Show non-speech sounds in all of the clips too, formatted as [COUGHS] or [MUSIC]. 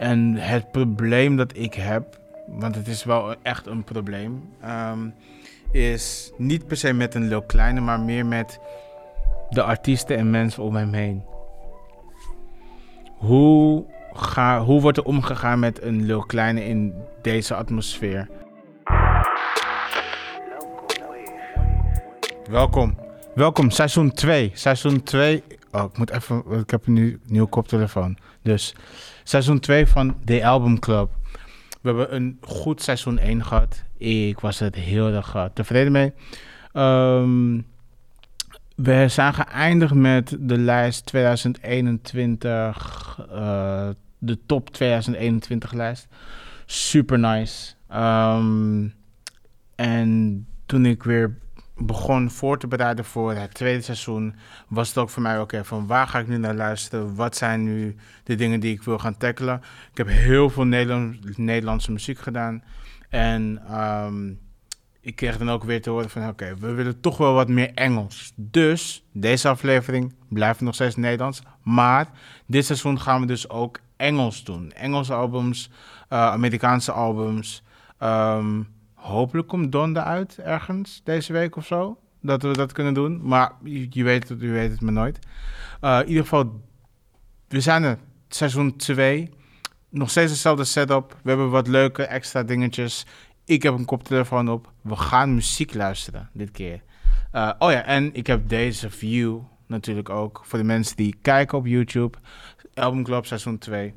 En het probleem dat ik heb, want het is wel echt een probleem, ehm, is niet per se met een Lil Kleine, maar meer met de artiesten en mensen om hem heen. Hoe, ga, hoe wordt er omgegaan met een Lil Kleine in deze atmosfeer? Welkom. Welkom, seizoen 2. Seizoen 2. Oh, ik moet even. Ik heb nu een nieuwe koptelefoon. Dus seizoen 2 van The Album Club. We hebben een goed seizoen 1 gehad. Ik was het heel erg uh, tevreden mee. Um, we zijn geëindigd met de lijst 2021. Uh, de top 2021 lijst. Super nice. Um, en toen ik weer begon voor te bereiden voor het tweede seizoen, was het ook voor mij oké van waar ga ik nu naar luisteren? Wat zijn nu de dingen die ik wil gaan tackelen? Ik heb heel veel Nederland, Nederlandse muziek gedaan. En um, ik kreeg dan ook weer te horen van oké, we willen toch wel wat meer Engels. Dus deze aflevering blijft nog steeds Nederlands. Maar dit seizoen gaan we dus ook Engels doen. Engelse albums, uh, Amerikaanse albums. Um, Hopelijk komt Donda uit ergens deze week of zo. Dat we dat kunnen doen. Maar je, weet het, je weet het maar nooit. Uh, in ieder geval, we zijn er. Seizoen 2. Nog steeds dezelfde setup. We hebben wat leuke extra dingetjes. Ik heb een koptelefoon op. We gaan muziek luisteren dit keer. Uh, oh ja, en ik heb deze view natuurlijk ook. Voor de mensen die kijken op YouTube. Album Club seizoen 2.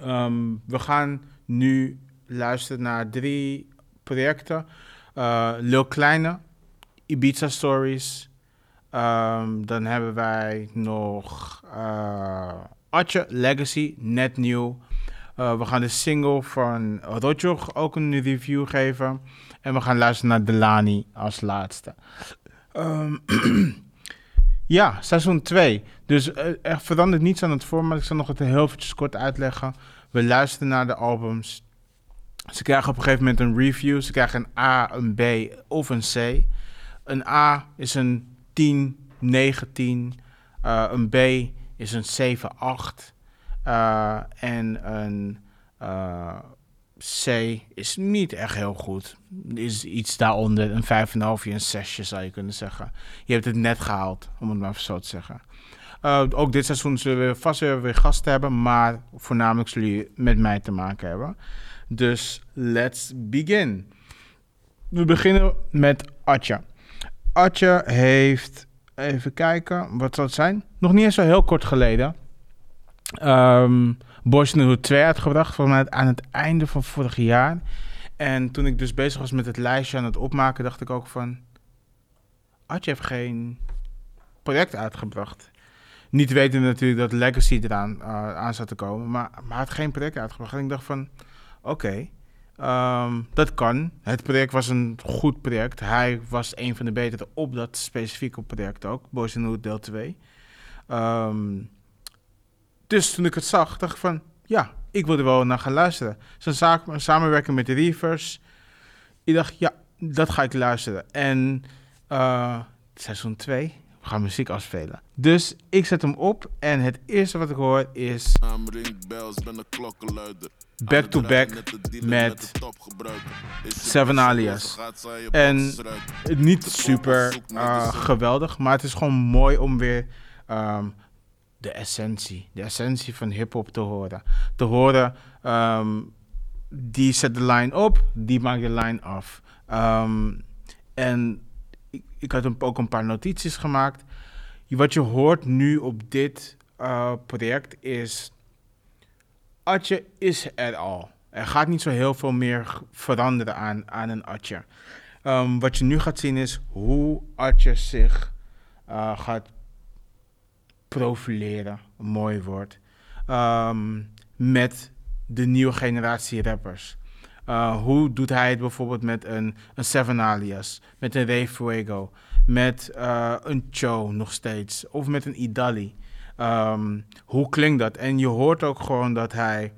Um, ehm, we gaan nu luisteren naar drie projecten. Uh, Lil Kleine, Ibiza Stories. Um, dan hebben wij nog uh, Atje, Legacy, net nieuw. Uh, we gaan de single van Rotjoch ook een review geven. En we gaan luisteren naar Delani als laatste. Um, [CLEARS THROAT] ja, seizoen 2. Dus er verandert niets aan het format. Ik zal nog het heel eventjes kort uitleggen. We luisteren naar de albums. Ze krijgen op een gegeven moment een review. Ze krijgen een A, een B of een C. Een A is een 10, 19. Uh, een B is een 7, 8. Uh, en een uh, C is niet echt heel goed. Is iets daaronder, een 5,5, een 6 zou je kunnen zeggen. Je hebt het net gehaald, om het maar zo te zeggen. Ook dit seizoen zullen we vast weer, weer gasten hebben, maar voornamelijk zullen jullie met mij te maken hebben. Dus let's begin. We beginnen met Atja. Atja heeft, even kijken, wat zal het zijn? Nog niet eens zo heel kort geleden. Um, Hood 2 uitgebracht, volgens mij aan het einde van vorig jaar. En toen ik dus bezig was met het lijstje aan het opmaken, dacht ik ook van... Atje heeft geen project uitgebracht. Niet weten natuurlijk dat Legacy eraan uh, aan zat te komen, maar, maar had geen project uitgebracht. En ik dacht van, Oké, ehm, dat kan. Het project was een goed project. Hij was een van de betere op dat specifieke project ook, Boys in Hood deel 2. Ehm, dus toen ik het zag, dacht ik van, ja, ik wil er wel naar gaan luisteren. Zijn zaak, samenwerking met de Reavers. Ik dacht, ja, dat ga ik luisteren. En uh, seizoen 2, gaan muziek afspelen. Dus ik zet hem op en het eerste wat ik hoor is back to back met Seven Alias. En niet super uh, geweldig, maar het is gewoon mooi om weer um, de essentie, de essentie van hip-hop te horen. Te horen, um, die zet de line op, die maakt de line af. Um, en ik, had ook een paar notities gemaakt. Wat je hoort nu op dit uh, project is atje is er al. Er gaat niet zo heel veel meer veranderen aan, aan een atje. Um, wat je nu gaat zien is hoe atje zich uh, gaat profileren, mooi woord, um, met de nieuwe generatie rappers. Uh, hoe doet hij het bijvoorbeeld met een, een Seven Alias, met een Ray Fuego, met uh, een Cho nog steeds, of met een Idali. Um, hoe klinkt dat? En je hoort ook gewoon dat hij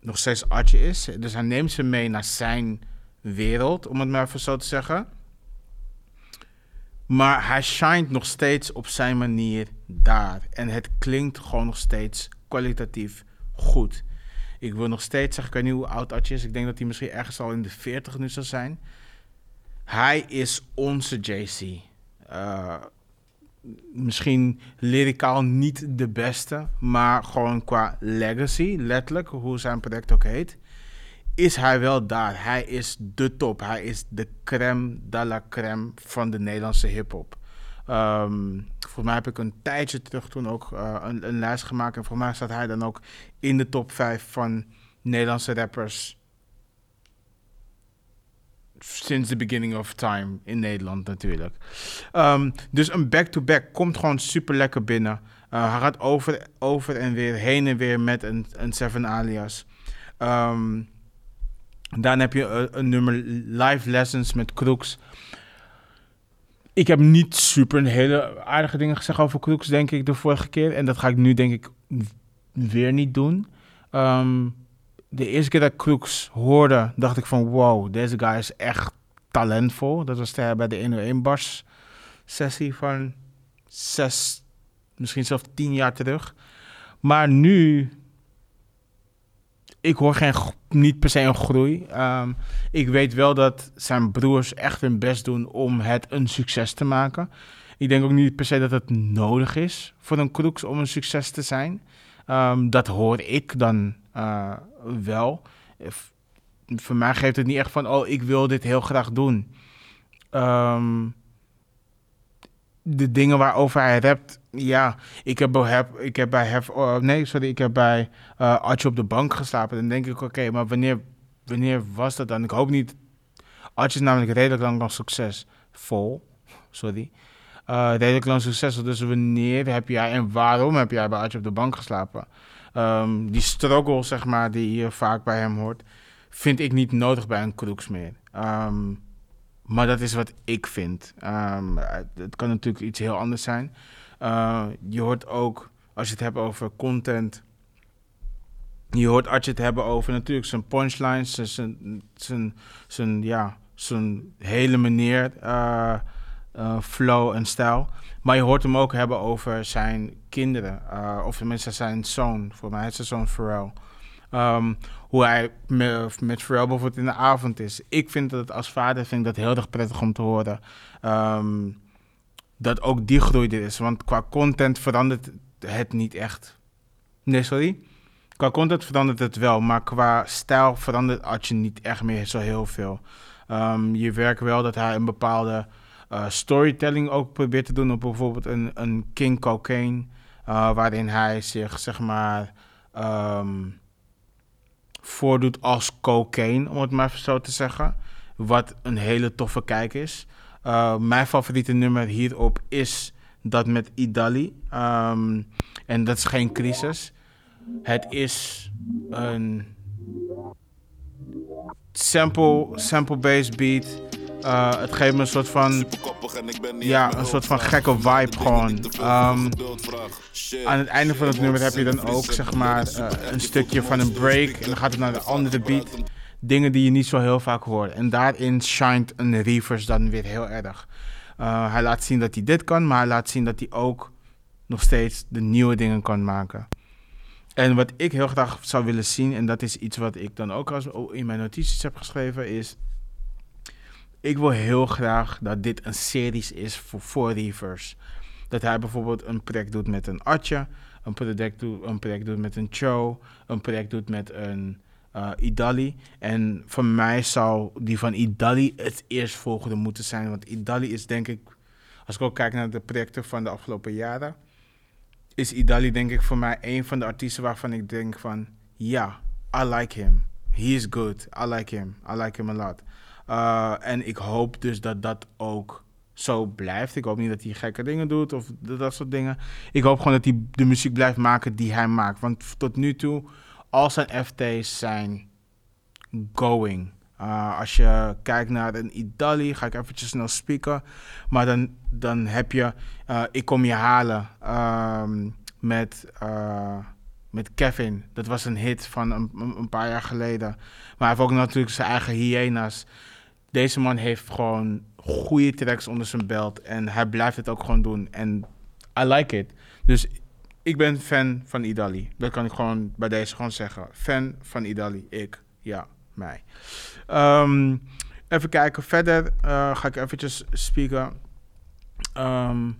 nog steeds Atje is. Dus hij neemt ze mee naar zijn wereld, om het maar even zo te zeggen. Maar hij shined nog steeds op zijn manier daar. En het klinkt gewoon nog steeds kwalitatief goed. Ik wil nog steeds zeggen, ik weet niet hoe oud Atje is. Ik denk dat hij misschien ergens al in de 40 nu zal zijn. Hij is onze JC. Uh, misschien lyricaal niet de beste, maar gewoon qua legacy, letterlijk, hoe zijn project ook heet, is hij wel daar. Hij is de top. Hij is de crème de la crème van de Nederlandse hip-hop. Um, volgens mij heb ik een tijdje terug toen ook uh, een, een, lijst gemaakt. En volgens mij staat hij dan ook in de top 5 van Nederlandse rappers. Sinds the beginning of time in Nederland natuurlijk. Um, dus een back-to-back -back komt gewoon super lekker binnen. Uh, hij gaat over, over en weer, heen en weer met een, een Seven Alias. Um, dan heb je een, een nummer Live Lessons met Crooks. Ik heb niet super een hele aardige dingen gezegd over Crooks, denk ik, de vorige keer. En dat ga ik nu, denk ik, weer niet doen. Um, de eerste keer dat ik Crooks hoorde, dacht ik van... Wow, deze guy is echt talentvol. Dat was bij de 101 Bars sessie van zes, misschien zelfs tien jaar terug. Maar nu ik hoor geen, niet per se een groei. Um, ik weet wel dat zijn broers echt hun best doen om het een succes te maken. Ik denk ook niet per se dat het nodig is voor een Kroeks om een succes te zijn. Um, dat hoor ik dan uh, wel. voor mij geeft het niet echt van, oh, ik wil dit heel graag doen. Um, de dingen waarover hij rapt, ja, ik heb, heb, ik heb bij Hef, oh, nee, sorry, ik heb bij uh, Archie op de bank geslapen. Dan denk ik, oké, maar wanneer, wanneer was dat dan? Ik hoop niet. Archie is namelijk redelijk lang nog succesvol, sorry. Uh, redelijk lang succesvol. Dus wanneer heb jij en waarom heb jij bij Archie op de bank geslapen? Um, die struggle, zeg maar, die je vaak bij hem hoort, vind ik niet nodig bij een Kroeks meer. Um, maar dat is wat ik vind. Um, het kan natuurlijk iets heel anders zijn. Uh, je hoort ook, als je het hebt over content. Je hoort als je het hebben over natuurlijk zijn punchlines, zijn, zijn, zijn, ja, zijn hele manier, uh, uh, flow en stijl. Maar je hoort hem ook hebben over zijn kinderen. of tenminste zijn zoon. Voor mij is zijn zoon Pharrell. Um, hoe hij met, met Pharrell bijvoorbeeld in de avond is. Ik vind dat als vader vind ik dat heel erg prettig om te horen. Um, dat ook die groei er is. Want qua content verandert het niet echt. Nee, sorry. Qua content verandert het wel, maar qua stijl verandert je niet echt meer zo heel veel. Um, je werkt wel dat hij een bepaalde uh, storytelling ook probeert te doen op bijvoorbeeld een, een King Cocaine, uh, waarin hij zich zeg maar um, voordoet als cocaine, om het maar zo te zeggen. Wat een hele toffe kijk is. Uh, mijn favoriete nummer hierop is dat met Idali. Um, en dat is geen crisis. Het is een sample, sample-based beat. Uh, het geeft me een soort van. Ja, een soort van gekke vibe gewoon. Um, aan het einde van het nummer heb je dan ook zeg maar uh, een stukje van een break. En dan gaat het naar de andere beat. Dingen die je niet zo heel vaak hoort. En daarin shined een Reavers dan weer heel erg. Uh, hij laat zien dat hij dit kan, maar hij laat zien dat hij ook nog steeds de nieuwe dingen kan maken. En wat ik heel graag zou willen zien, en dat is iets wat ik dan ook als in mijn notities heb geschreven, is ik wil heel graag dat dit een series is voor, voor Reavers. Dat hij bijvoorbeeld een project doet met een Atje, een project, doet, een project doet met een Cho, een project doet met een uh, Idali. En voor mij zou die van Idali het eerstvolgende moeten zijn. Want Idali is denk ik, als ik ook kijk naar de projecten van de afgelopen jaren, is Idali denk ik voor mij een van de artiesten waarvan ik denk van, ja, I like him. He is good. I like him. I like him a lot. Uh, en ik hoop dus dat dat ook zo blijft. Ik hoop niet dat hij gekke dingen doet of dat soort dingen. Ik hoop gewoon dat hij de muziek blijft maken die hij maakt. Want tot nu toe, al zijn FT's zijn going. Uh, als je kijkt naar een Idali, ga ik eventjes snel spieken. Maar dan, dan heb je uh, Ik kom je halen uh, met, uh, met Kevin. Dat was een hit van een, een, paar jaar geleden. Maar hij heeft ook natuurlijk zijn eigen hyena's. Deze man heeft gewoon goede tracks onder zijn belt. En hij blijft het ook gewoon doen. En I like it. Dus ik ben fan van Idali. Dat kan ik gewoon bij deze gewoon zeggen. Fan van Idali. Ik. Ja, mij. Ehm, even kijken. Verder uh, ga ik eventjes spieken. Um,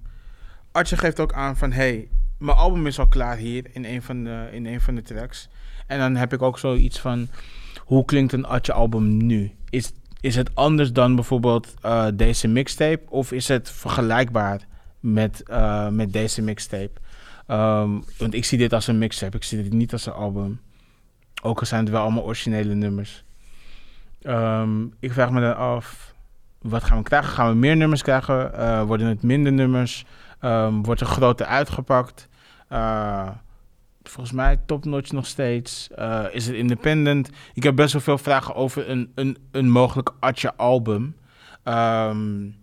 geeft ook aan van... Hey, mijn album is al klaar hier in een van de, in een van de tracks. En dan heb ik ook zoiets van... Hoe klinkt een Artje album nu? Is, is het anders dan bijvoorbeeld uh, deze mixtape? Of is het vergelijkbaar met, uh, met deze mixtape? Um, want ik zie dit als een mixtape. Ik zie dit niet als een album. Ook al zijn het wel allemaal originele nummers. Um, ik vraag me dan af, wat gaan we krijgen? Gaan we meer nummers krijgen? Uh, worden het minder nummers? Um, wordt er groter uitgepakt? Uh, volgens mij topnotch nog steeds. Uh, is het independent? Ik heb best wel veel vragen over een, een, een mogelijk Atje album. Um,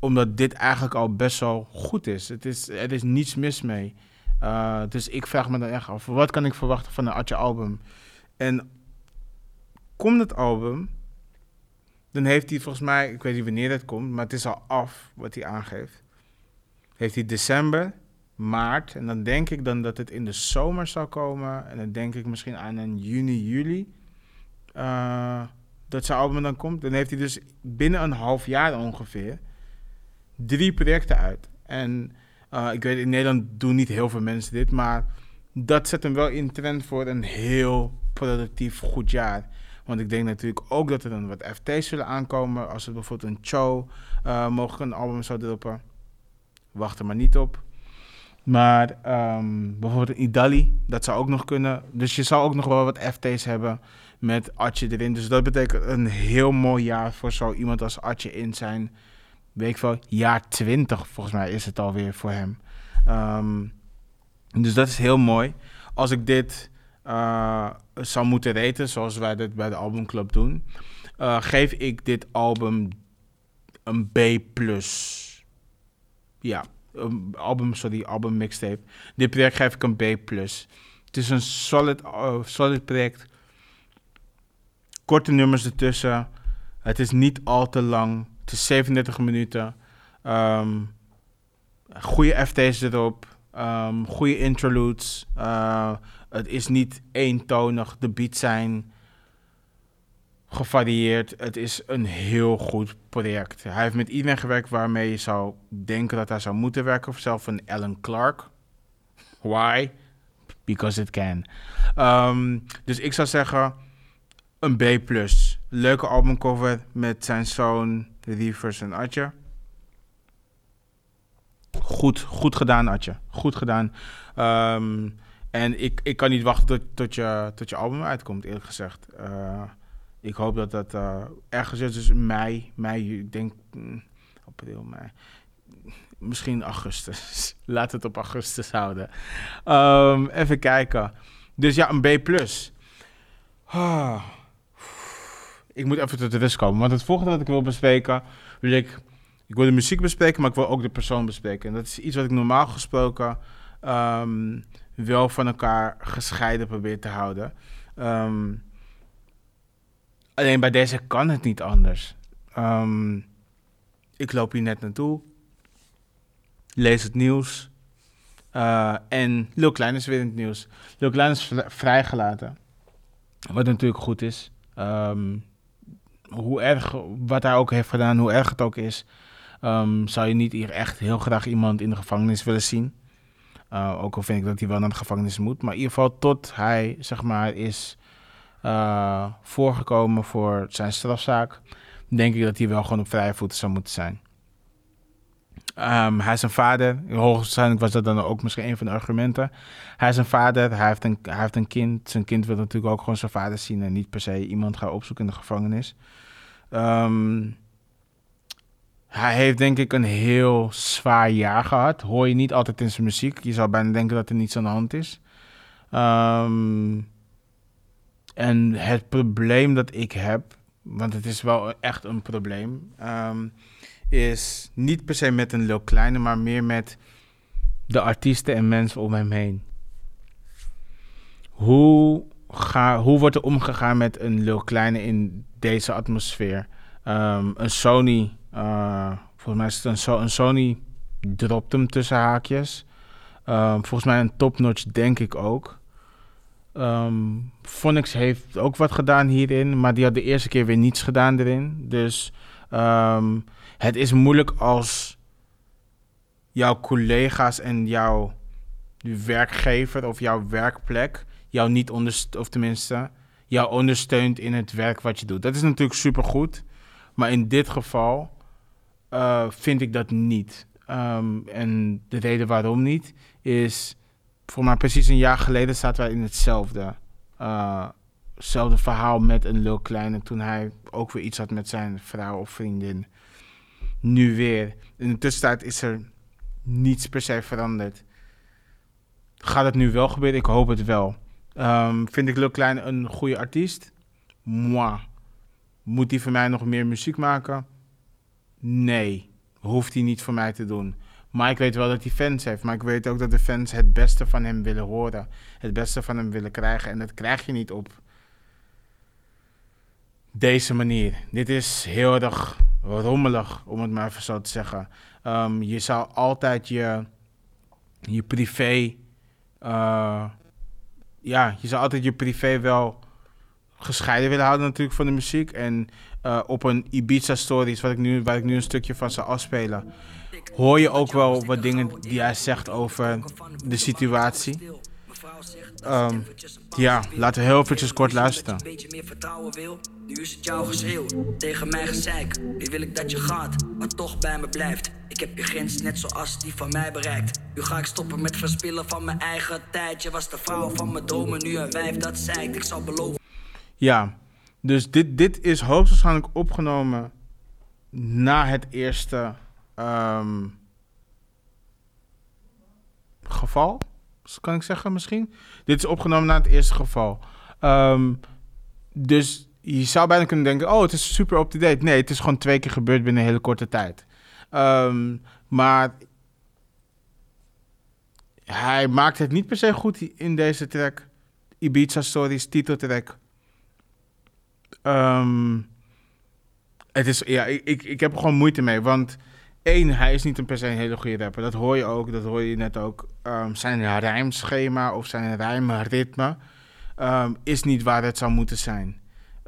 omdat dit eigenlijk al best wel goed is. Het is er is niets mis mee. Uh, dus ik vraag me dan echt af, wat kan ik verwachten van een Atje album? En komt het album, dan heeft hij volgens mij, ik weet niet wanneer het komt, maar het is al af wat hij aangeeft. Heeft hij december, maart, en dan denk ik dan dat het in de zomer zal komen. En dan denk ik misschien aan een juni, juli. Uh, dat zijn album dan komt. Dan heeft hij dus binnen een half jaar ongeveer drie projecten uit. En uh, ik weet, in Nederland doen niet heel veel mensen dit, maar dat zet hem wel in trend voor een heel productief goed jaar. Want ik denk natuurlijk ook dat er dan wat FT's zullen aankomen. Als er bijvoorbeeld een show uh, mogelijk een album zou droppen. Wacht er maar niet op. Maar um, bijvoorbeeld een Idali, dat zou ook nog kunnen. Dus je zou ook nog wel wat FT's hebben met Atje erin. Dus dat betekent een heel mooi jaar voor zo iemand als Atje in zijn, weet veel, jaar 20 volgens mij is het alweer voor hem. Um, dus dat is heel mooi. Als ik dit uh, zou moeten reten, zoals wij dit bij de albumclub doen, uh, geef ik dit album een B+. Ja, album, sorry, album mixtape. Dit project geef ik een B+. Het is een solid, uh, solid project. Korte nummers ertussen. Het is niet al te lang. Het is 37 minuten. Um, goede FT's erop. Um, goede interludes. Uh, het is niet eentonig. De beats zijn gevarieerd. Het is een heel goed project. Hij heeft met iedereen gewerkt waarmee je zou denken dat hij zou moeten werken. Of zelf een Alan Clark. Why? Because it can. Um, dus ik zou zeggen een B+. Leuke albumcover met zijn zoon Reavers en Atje. Goed, goed gedaan, Atje. Goed gedaan. Um, en ik, ik kan niet wachten tot, tot, je, tot je album uitkomt, eerlijk gezegd. Uh, ik hoop dat dat uh, ergens is, dus mei, mei, ik denk mm, april, mei. Misschien augustus. [LAUGHS] Laat het op augustus houden. Um, even kijken. Dus ja, een B+. Ah. Ik moet even tot de rust komen. Want het volgende wat ik wil bespreken, wil ik... Ik wil de muziek bespreken, maar ik wil ook de persoon bespreken. En dat is iets wat ik normaal gesproken um, wel van elkaar gescheiden probeer te houden. Um, alleen bij deze kan het niet anders. Um, ik loop hier net naartoe, lees het nieuws. Uh, en Lil Klein is weer in het nieuws. Lil Klein is vrijgelaten. Wat natuurlijk goed is. Um, hoe erg, wat hij ook heeft gedaan, hoe erg het ook is, um, zou je niet hier echt heel graag iemand in de gevangenis willen zien. Uh, ook al vind ik dat hij wel naar de gevangenis moet. Maar in ieder geval tot hij, zeg maar, is uh, voorgekomen voor zijn strafzaak, denk ik dat hij wel gewoon op vrije voeten zou moeten zijn. Um, hij is een vader. Hoogstwaarschijnlijk was dat dan ook misschien een van de argumenten. Hij is een vader. Hij heeft een, hij heeft een kind. Zijn kind wil natuurlijk ook gewoon zijn vader zien en niet per se iemand gaan opzoeken in de gevangenis. Um, hij heeft denk ik een heel zwaar jaar gehad. Hoor je niet altijd in zijn muziek. Je zou bijna denken dat er niets aan de hand is. Um, en het probleem dat ik heb, want het is wel echt een probleem, is niet per se met een Lil Kleine, maar meer met de artiesten en mensen om hem heen. Hoe, ga, hoe wordt er omgegaan met een Lil Kleine in deze atmosfeer? Um, een Sony uh, volgens mij is het een, Sony dropt hem tussen haakjes. Ehm, volgens mij een topnotch, denk ik ook. Um, heeft ook wat gedaan hierin, maar die had de eerste keer weer niets gedaan erin. Dus um, het is moeilijk als jouw collega's en jouw werkgever of jouw werkplek jou niet ondersteunt, of tenminste jou ondersteunt in het werk wat je doet. Dat is natuurlijk supergoed, maar in dit geval uh, vind ik dat niet. Um, en de reden waarom niet is, voor mij precies een jaar geleden zaten wij in hetzelfde, uh, verhaal met een Lil Kleine toen hij ook weer iets had met zijn vrouw of vriendin. Nu weer. In de tussentijd is er niets per se veranderd. Gaat het nu wel gebeuren? Ik hoop het wel. Um, vind ik Lil Kleine een goede artiest? Moi. Moet hij voor mij nog meer muziek maken? Nee, hoeft hij niet voor mij te doen. Maar ik weet wel dat hij fans heeft. Maar ik weet ook dat de fans het beste van hem willen horen. Het beste van hem willen krijgen. En dat krijg je niet op deze manier. Dit is heel erg rommelig, om het maar even zo te zeggen. Um, je zou altijd je, je privé. Uh, ja, je zou altijd je privé wel gescheiden willen houden natuurlijk van de muziek. En uh, op een Ibiza Stories, wat ik nu, waar ik nu een stukje van zou afspelen, hoor je ook wel wat dingen die hij zegt over de situatie. Um, ja, laten we heel eventjes kort luisteren. beetje meer vertrouwen wil. Nu is het jouw geschreeuw, tegen mij gezeik. Nu wil ik dat je gaat, maar toch bij me blijft. Ik heb je grens net zoals die van mij bereikt. Nu ga ik stoppen met verspillen van mijn eigen tijd. Je was de vrouw van mijn dromen, nu een wijf dat zeikt. Ik zal beloven. Ja, dus dit, dit is hoogstwaarschijnlijk opgenomen na het eerste um, geval. Kan ik zeggen misschien? Dit is opgenomen na het eerste geval. Um, dus je zou bijna kunnen denken: oh, het is super up-to-date. Nee, het is gewoon twee keer gebeurd binnen een hele korte tijd. Um, maar hij maakt het niet per se goed in deze track. Ibiza Stories, titeltrack. Um, het is, ja, ik, ik heb er gewoon moeite mee. Want één, hij is niet een per se een hele goede rapper. Dat hoor je ook, dat hoor je net ook. Um, zijn rijmschema of zijn rijmritme um, is niet waar het zou moeten zijn.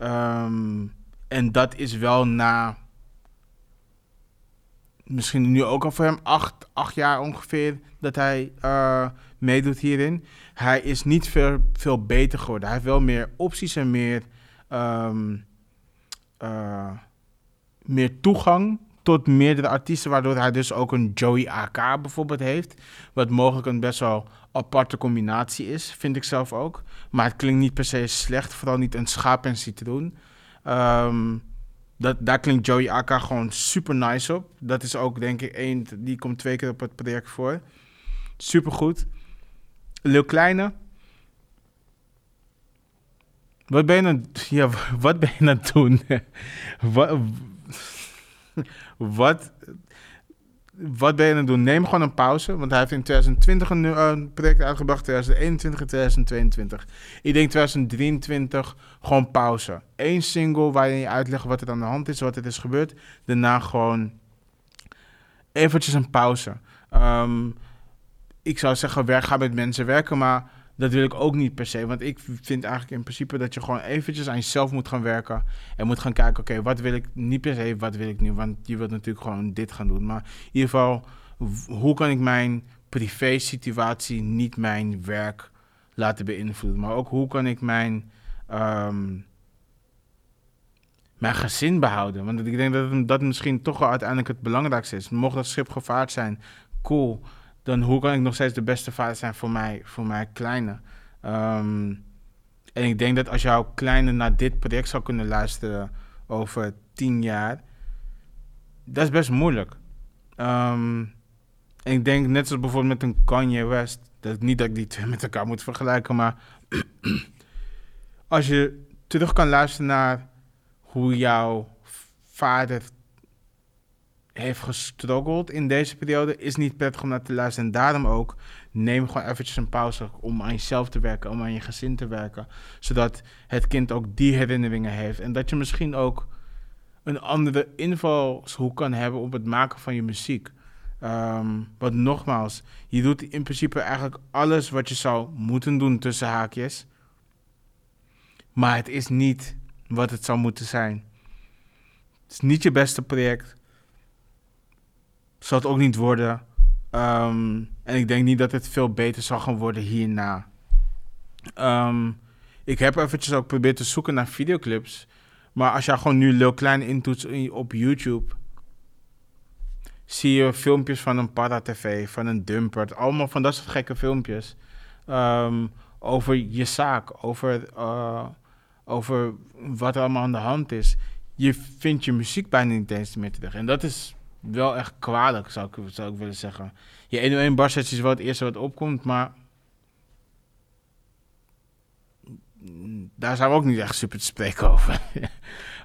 Um, en dat is wel na misschien nu ook al voor hem acht, acht jaar ongeveer dat hij uh, meedoet hierin. Hij is niet veel, veel beter geworden. Hij heeft wel meer opties en meer, uh, meer toegang tot meerdere artiesten, waardoor hij dus ook een Joey AK bijvoorbeeld heeft. Wat mogelijk een best wel aparte combinatie is, vind ik zelf ook. Maar het klinkt niet per se slecht, vooral niet een schaap en citroen. Um, dat, daar klinkt Joey Aka gewoon super nice op. Dat is ook denk ik één, die komt twee keer op het project voor. Super goed. Lil Kleine. Wat ben je aan, [LAUGHS] ja, wat ben je aan het doen? [LAUGHS] wat, [LAUGHS] wat wat ben je aan het doen? Neem gewoon een pauze. Want hij heeft in 2020 een, uh, project uitgebracht, 2021 en 2022. Ik denk 2023 gewoon pauze. Eén single waarin je uitlegt wat er aan de hand is, wat er is gebeurd. Daarna gewoon eventjes een pauze. Um, ik zou zeggen, werk, ga met mensen werken, maar dat wil ik ook niet per se. Want ik vind eigenlijk in principe dat je gewoon eventjes aan jezelf moet gaan werken. En moet gaan kijken, oké, wat wil ik niet per se, wat wil ik nu? Want je wilt natuurlijk gewoon dit gaan doen. Maar in ieder geval, hoe kan ik mijn privé situatie niet mijn werk laten beïnvloeden? Maar ook hoe kan ik mijn, um, mijn gezin behouden? Want ik denk dat dat misschien toch wel uiteindelijk het belangrijkste is. Mocht dat schip gevaard zijn, cool dan hoe kan ik nog steeds de beste vader zijn voor mij, voor mijn kleine? Um, en ik denk dat als jouw kleine naar dit project zou kunnen luisteren over tien jaar, dat is best moeilijk. Um, en ik denk net zoals bijvoorbeeld met een Kanye West, dat niet dat ik die twee [LAUGHS] met elkaar moet vergelijken, maar [CLEARS THROAT] als je terug kan luisteren naar hoe jouw vader heeft gestruggeld in deze periode, is niet prettig om naar te luisteren. En daarom ook, neem gewoon eventjes een pauze om aan jezelf te werken, om aan je gezin te werken. Zodat het kind ook die herinneringen heeft. En dat je misschien ook een andere invalshoek kan hebben op het maken van je muziek. Um, want nogmaals, je doet in principe eigenlijk alles wat je zou moeten doen tussen haakjes. Maar het is niet wat het zou moeten zijn. Het is niet je beste project. Zal het ook niet worden. Um, en ik denk niet dat het veel beter zal gaan worden hierna. Um, ik heb eventjes ook geprobeerd te zoeken naar videoclips. Maar als je gewoon nu Lil Klein intoetst op YouTube... zie je filmpjes van een Para-TV, van een Dumpert. Allemaal van dat soort gekke filmpjes. Um, over je zaak, over, uh, over wat er allemaal aan de hand is. Je vindt je muziek bijna niet eens meer terug. En dat is wel echt kwalijk, zou ik, zou ik willen zeggen. Je 101 bar is wel het eerste wat opkomt, maar daar zijn we ook niet echt super te spreken over.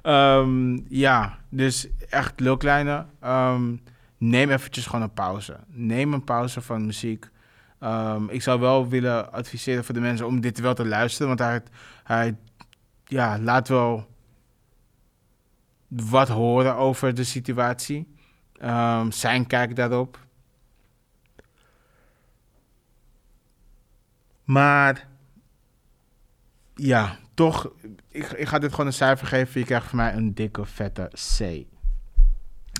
um, [LAUGHS] ja, dus echt heel kleine. Um, neem eventjes gewoon een pauze. Neem een pauze van muziek. Um, ik zou wel willen adviseren voor de mensen om dit wel te luisteren, want hij, hij ja, laat wel wat horen over de situatie. Zijn kijk daarop. Maar ja, toch, ik, ik ga dit gewoon een cijfer geven. Je krijgt van mij een dikke, vette C.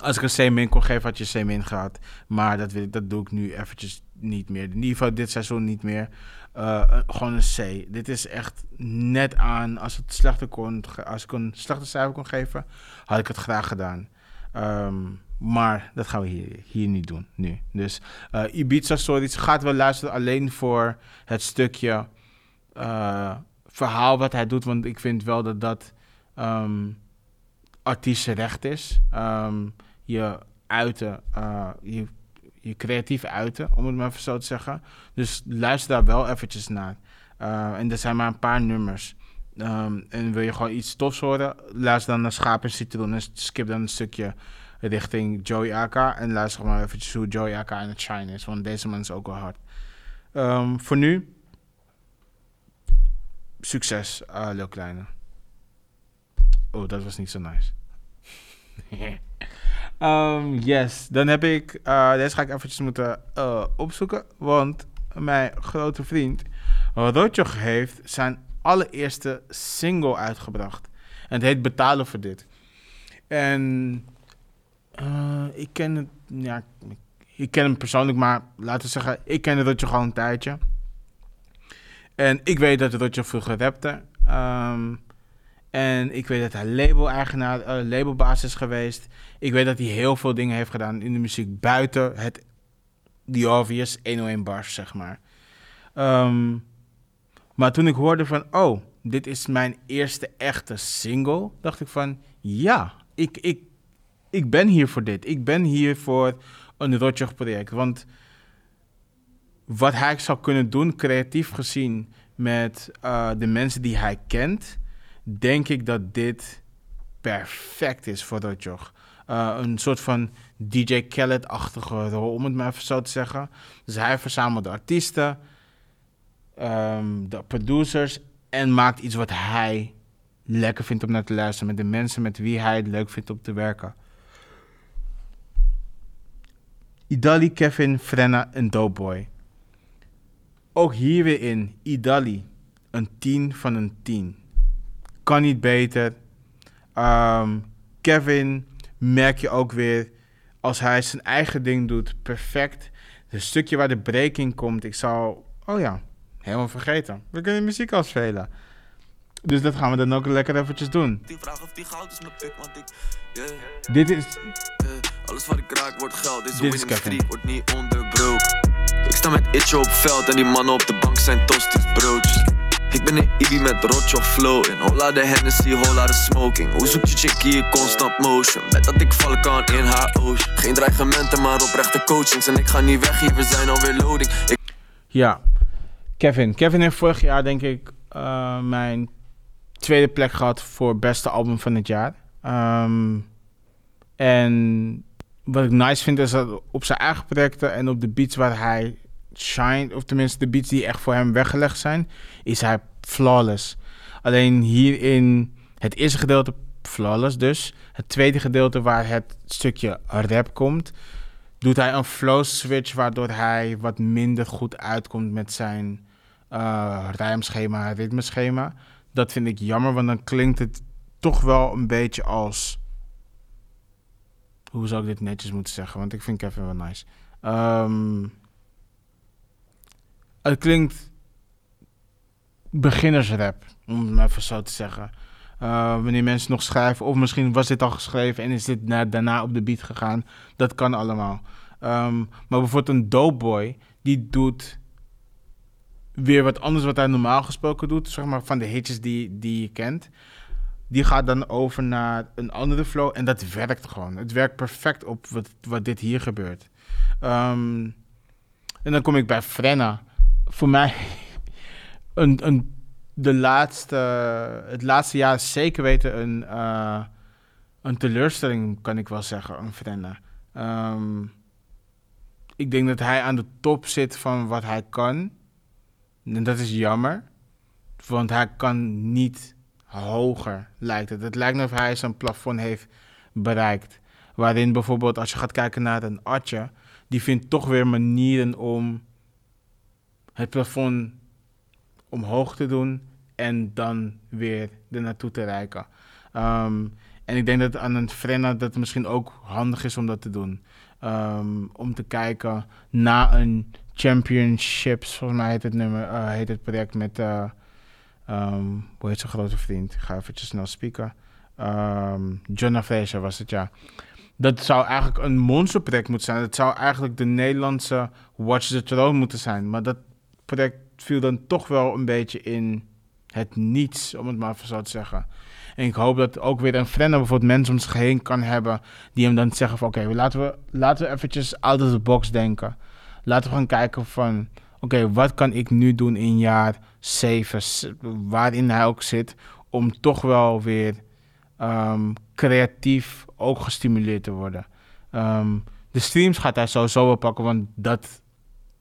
Als ik een C min kon geven, had je C min gehad. Maar dat, ik, dat doe ik nu eventjes niet meer. In ieder geval dit seizoen niet meer. Uh, gewoon een C. Dit is echt net aan. Als, het slechter kon, als ik een slechter cijfer kon geven, had ik het graag gedaan. Um, maar dat gaan we hier, hier niet doen nu. Dus uh, Ibiza Stories gaat wel luisteren alleen voor het stukje... Uh, verhaal wat hij doet. Want ik vind wel dat dat um, artiestenrecht is. Um, je uiten, uh, je, je creatief uiten, om het maar even zo te zeggen. Dus luister daar wel eventjes naar. En er zijn maar een paar nummers. Um, en wil je gewoon iets tofs horen, luister dan naar Schaap en Citroen en skip dan een stukje richting Joey Aka. En luister maar eventjes hoe Joey Aka aan het shine is, want deze man is ook wel hard. Um, voor nu Succes, uh, Lil Kleine. Oh, dat was niet zo nice. um, [LAUGHS] yes, dan heb ik... Uh, deze ga ik eventjes moeten uh, opzoeken. Want mijn grote vriend Rotjoch heeft zijn allereerste single uitgebracht. En het heet Betalen voor dit. En uh, ik ken het... Ja, ik ken hem persoonlijk, maar laten we zeggen... Ik ken Rotjoch al een tijdje. En ik weet dat Roger vroeger rapte. Um, en ik weet dat hij label-eigenaar, uh, labelbaas is geweest. Ik weet dat hij heel veel dingen heeft gedaan in de muziek buiten het The Obvious 101 bars, zeg maar. Um, maar toen ik hoorde van, oh, dit is mijn eerste echte single, dacht ik van, ja, ik, ik, ik ben hier voor dit. Ik ben hier voor een Roger project. Want wat hij zou kunnen doen, creatief gezien, met uh, de mensen die hij kent, denk ik dat dit perfect is voor Rotjoch. Uh, een soort van DJ Khaled-achtige rol, om het maar even zo te zeggen. Dus hij verzamelt de artiesten, um, de producers en maakt iets wat hij lekker vindt om naar te luisteren. Met de mensen met wie hij het leuk vindt om te werken. Idali, Kevin, Frenna en Doughboy. Ook hier weer in Idali. Een 10 van een 10. Kan niet beter. Um, Kevin merk je ook weer als hij zijn eigen ding doet. Perfect. Het stukje waar de breaking komt. Ik zou. Oh ja, helemaal vergeten. We kunnen muziek afspelen. Dus dat gaan we dan ook lekker eventjes doen. Die vraag of die goud is mijn pik, want ik. Yeah. Dit is. Alles wat ik raak wordt geld. Dit is, Kevin. wordt niet onderbroken. Ik sta met Itje op veld en die mannen op de bank zijn toasties broodjes. Ik ben een Ibi met rotjoch flow in Hola de Hennessy, hola de smoking Hoe zoekt je chickie hier constant motion Met dat ik vallen kan in haar ocean Geen dreigementen, maar oprechte coachings En ik ga niet weg hier, we zijn alweer loading ik... Ja, Kevin. Kevin heeft vorig jaar denk ik uh, mijn tweede plek gehad voor beste album van het jaar. Um, en wat ik nice vind is dat op zijn eigen projecten en op de beats waar hij shine, of tenminste de beats die echt voor hem weggelegd zijn, is hij flawless. Alleen hier in het eerste gedeelte flawless dus. Het tweede gedeelte waar het stukje rap komt, doet hij een flow switch waardoor hij wat minder goed uitkomt met zijn uh, rijmschema, ritmeschema. Dat vind ik jammer, want dan klinkt het toch wel een beetje als. Hoe zou ik dit netjes moeten zeggen? Want ik vind Kevin wel nice. Um, het klinkt beginnersrap, om het maar even zo te zeggen. Uh, wanneer mensen nog schrijven, of misschien was dit al geschreven en is dit daarna op de beat gegaan. Dat kan allemaal. Um, maar bijvoorbeeld een Dope Boy, die doet weer wat anders wat hij normaal gesproken doet. Zeg maar van de hitjes die, die je kent. Die gaat dan over naar een andere flow en dat werkt gewoon. Het werkt perfect op wat, wat dit hier gebeurt. Um, en dan kom ik bij Frenna. Voor mij [LAUGHS] een, een, de laatste, het laatste jaar zeker weten een, uh, een teleurstelling, kan ik wel zeggen, een Frenna. Um, ik denk dat hij aan de top zit van wat hij kan. En dat is jammer. Want hij kan niet hoger, lijkt het. Het lijkt alsof hij zijn plafond heeft bereikt. Waarin bijvoorbeeld, als je gaat kijken naar een Atje, die vindt toch weer manieren om het plafond omhoog te doen en dan weer er naartoe te reiken. Um, en ik denk dat aan een Frenna dat misschien ook handig is om dat te doen. Um, om te kijken na een championships, volgens mij heet het, nummer, uh, heet het project met, uh, um, hoe heet zijn grote vriend? Ik ga eventjes snel spieken. Um, John Fraser was het, ja. Dat zou eigenlijk een monsterproject moeten zijn. Het zou eigenlijk de Nederlandse Watch the Throne moeten zijn. Maar dat project viel dan toch wel een beetje in het niets, om het maar zo te zeggen. En ik hoop dat ook weer een friend bijvoorbeeld mensen om zich heen kan hebben... die hem dan zeggen van oké, laten, we, laten we eventjes out of the box denken. Laten we gaan kijken van oké, wat kan ik nu doen in jaar 7, waarin hij ook zit... om toch wel weer um, creatief ook gestimuleerd te worden. Um, de streams gaat hij sowieso wel pakken, want dat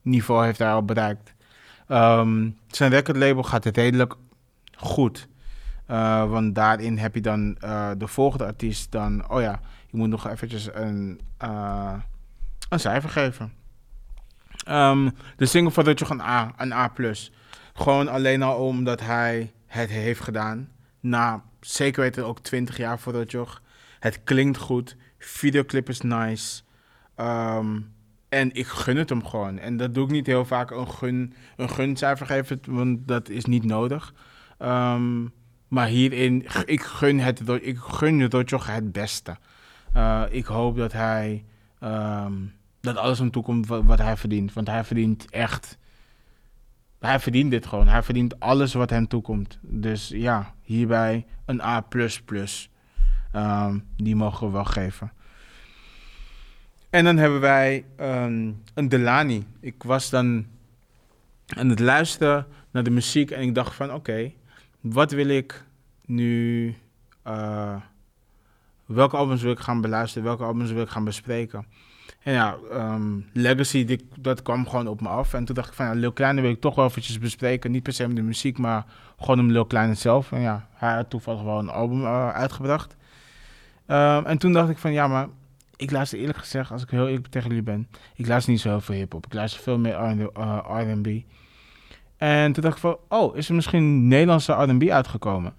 niveau heeft hij al bereikt. Um, zijn recordlabel gaat redelijk goed. Uh, want daarin heb je dan uh, de volgende artiest dan... Oh ja, je moet nog eventjes een, uh, een cijfer geven. Um, de single van Rutjoch een A, een A+. Gewoon alleen al omdat hij het heeft gedaan. Na zeker weten ook 20 jaar voor Rutjoch. Het klinkt goed. Videoclip is nice. Um, en ik gun het hem gewoon. En dat doe ik niet heel vaak een gun, een guncijfer geven, want dat is niet nodig. Um, maar hierin, ik gun, het, ik gun Rotjoch het beste. Uh, ik hoop dat hij, dat alles hem toekomt wat, hij verdient. Want hij verdient echt, hij verdient dit gewoon. Hij verdient alles wat hem toekomt. Dus ja, hierbij een A++. Um, die mogen we wel geven. En dan hebben wij um, een Delani. Ik was dan aan het luisteren naar de muziek en ik dacht van oké, wat wil ik nu. Uh, welke albums wil ik gaan beluisteren? Welke albums wil ik gaan bespreken? En ja, um, Legacy, dat kwam gewoon op me af. En toen dacht ik van, ja, Lil Kleine wil ik toch wel eventjes bespreken. Niet per se met de muziek, maar gewoon om Lil Kleine zelf. En ja, hij had toevallig wel een album uh, uitgebracht. Um, en toen dacht ik van, ja, maar ik luister eerlijk gezegd, als ik heel eerlijk tegen jullie ben, ik luister niet zo heel veel hip-hop. Ik luister veel meer RB. Uh, en toen dacht ik van, oh, is er misschien Nederlandse RB uitgekomen?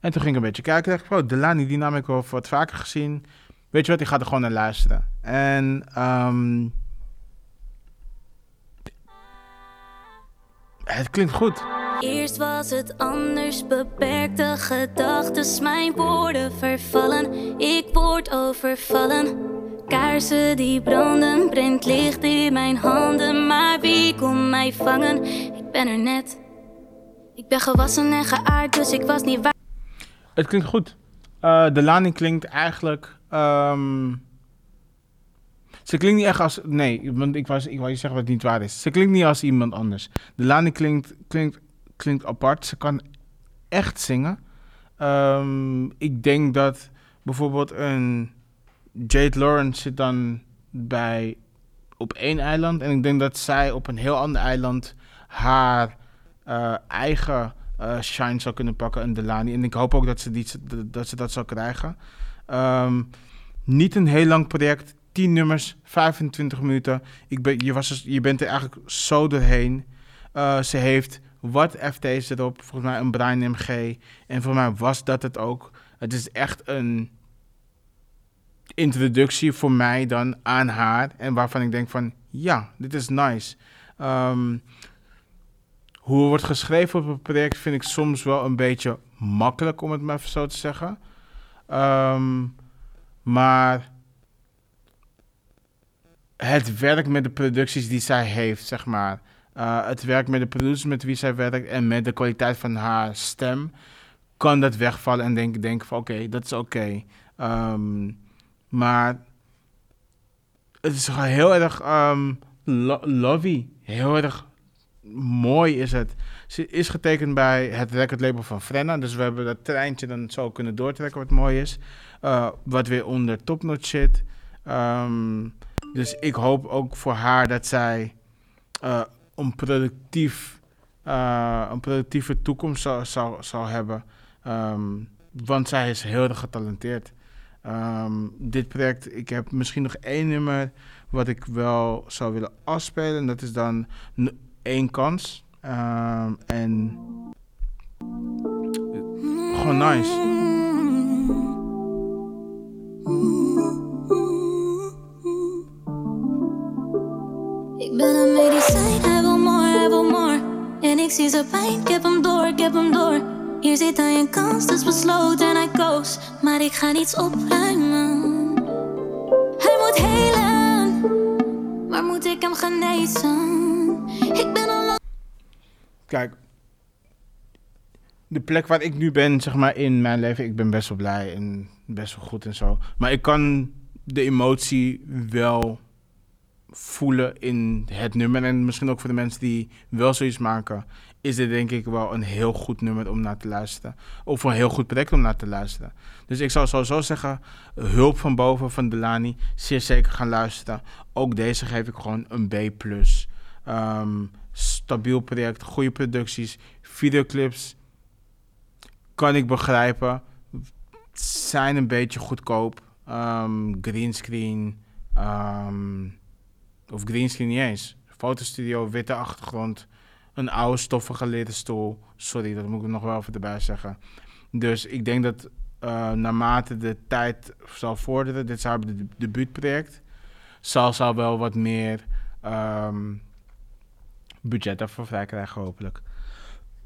En toen ging ik een beetje kijken. dacht ik, oh, Delani, die naam ik wel wat vaker gezien. Weet je wat, ik ga er gewoon naar luisteren. En um, het klinkt goed. Eerst was het anders, beperkte gedachten, mijn woorden vervallen. Ik word overvallen. Kaarsen die branden, brengt licht in mijn handen. Maar wie kon mij vangen? Ik ben er net. Ik ben gewassen en geaard, dus ik was niet waar. Het klinkt goed. Uh, de Lani klinkt eigenlijk. Um, ze klinkt niet echt als. Nee, want ik wou, ik wou je zeggen wat niet waar is. Ze klinkt niet als iemand anders. De Lani klinkt, klinkt, klinkt apart. Ze kan echt zingen. Um, ik denk dat bijvoorbeeld een Jade Lawrence zit dan bij op één eiland. En ik denk dat zij op een heel ander eiland haar uh, eigen uh, Shine zou kunnen pakken en Delani. En ik hoop ook dat ze, die, dat, ze dat zou krijgen. Um, niet een heel lang project. 10 nummers, 25 minuten. Ik ben, je, was, je bent er eigenlijk zo doorheen. Uh, ze heeft wat FT's erop, volgens mij een Brian MG. En voor mij was dat het ook. Het is echt een introductie voor mij dan aan haar. En waarvan ik denk van, ja, dit is nice. Um, hoe wordt geschreven op het project vind ik soms wel een beetje makkelijk, om het maar zo te zeggen. Um, maar het werk met de producties die zij heeft, zeg maar. Uh, het werk met de producers met wie zij werkt en met de kwaliteit van haar stem, kan dat wegvallen en denk, denk van oké, dat is oké. Um, maar het is heel erg um, lo lovey, heel erg mooi is het. Ze is getekend bij het recordlabel van Frenna. Dus we hebben dat treintje dan zo kunnen doortrekken, wat mooi is. Uh, wat weer onder topnotch zit. Um, dus ik hoop ook voor haar dat zij uh, een, productief, uh, een productieve toekomst zal, zal, zal hebben. Um, want zij is heel erg getalenteerd. Um, dit project, ik heb misschien nog één nummer wat ik wel zou willen afspelen. En dat is dan één kans. Um, en gewoon nice. Ik ben een medicijn, hij wil more, hij wil more. En ik zie zijn pijn, ik heb hem door, ik heb hem door. Hier zit hij een kans, dus besloten en hij koos. Maar ik ga niets opruimen. Hij moet helen, maar moet ik hem genezen? Ik ben al. Kijk, de plek waar ik nu ben, zeg maar, in mijn leven, ik ben best wel blij en best wel goed en zo. Maar ik kan de emotie wel voelen in het nummer. En misschien ook voor de mensen die wel zoiets maken, is dit denk ik wel een heel goed nummer om naar te luisteren. Of een heel goed project om naar te luisteren. Dus ik zou sowieso zeggen, hulp van boven van Delani, zeer zeker gaan luisteren. Ook deze geef ik gewoon een B+. Um, stabiel project, goede producties, videoclips. Kan ik begrijpen. Zijn een beetje goedkoop. Um, greenscreen. Um, of greenscreen niet eens. Fotostudio, witte achtergrond. Een oude stoffige leren stoel. Sorry, dat moet ik nog wel even erbij zeggen. Dus ik denk dat uh, naarmate de tijd zal vorderen, dit is haar de debuutproject, zal ze wel wat meer budget ervoor vrij krijgen, hopelijk.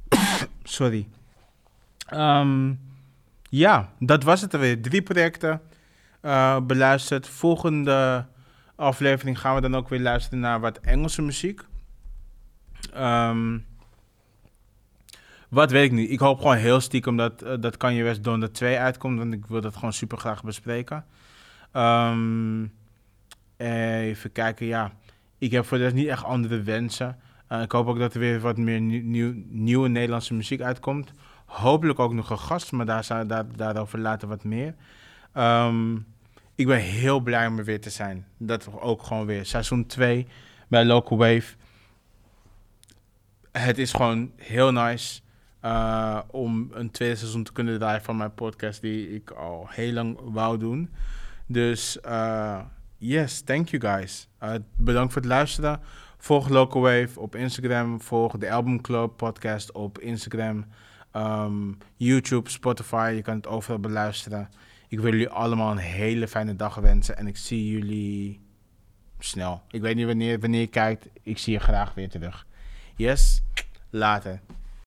[COUGHS] Sorry. Um, ja, dat was het er weer. Drie projecten uh, beluisterd. Volgende aflevering gaan we dan ook weer luisteren naar wat Engelse muziek. Um, wat weet ik niet. Ik hoop gewoon heel stiekem dat, uh, dat Kanye West Donda 2 uitkomt. Want ik wil dat gewoon super graag bespreken. Um, even kijken, ja. Ik heb voor de rest niet echt andere wensen. Uh, ik hoop ook dat er weer wat meer nieuw, nieuw, nieuwe Nederlandse muziek uitkomt. Hopelijk ook nog een gast, maar daar, daar, daarover later wat meer. Um, ik ben heel blij om er weer te zijn. Dat ook gewoon weer. Seizoen 2 bij Local Wave. Het is gewoon heel nice uh, om een tweede seizoen te kunnen draaien van mijn podcast, die ik al heel lang wou doen. Dus uh, yes, thank you guys. Bedankt voor het luisteren. Volg Local Wave op Instagram. Volg de Album Club podcast op Instagram. Um, YouTube, Spotify. Je kan het overal beluisteren. Ik wil jullie allemaal een hele fijne dag wensen. En ik zie jullie snel. Ik weet niet wanneer, wanneer je kijkt. Ik zie je graag weer terug. Yes, later.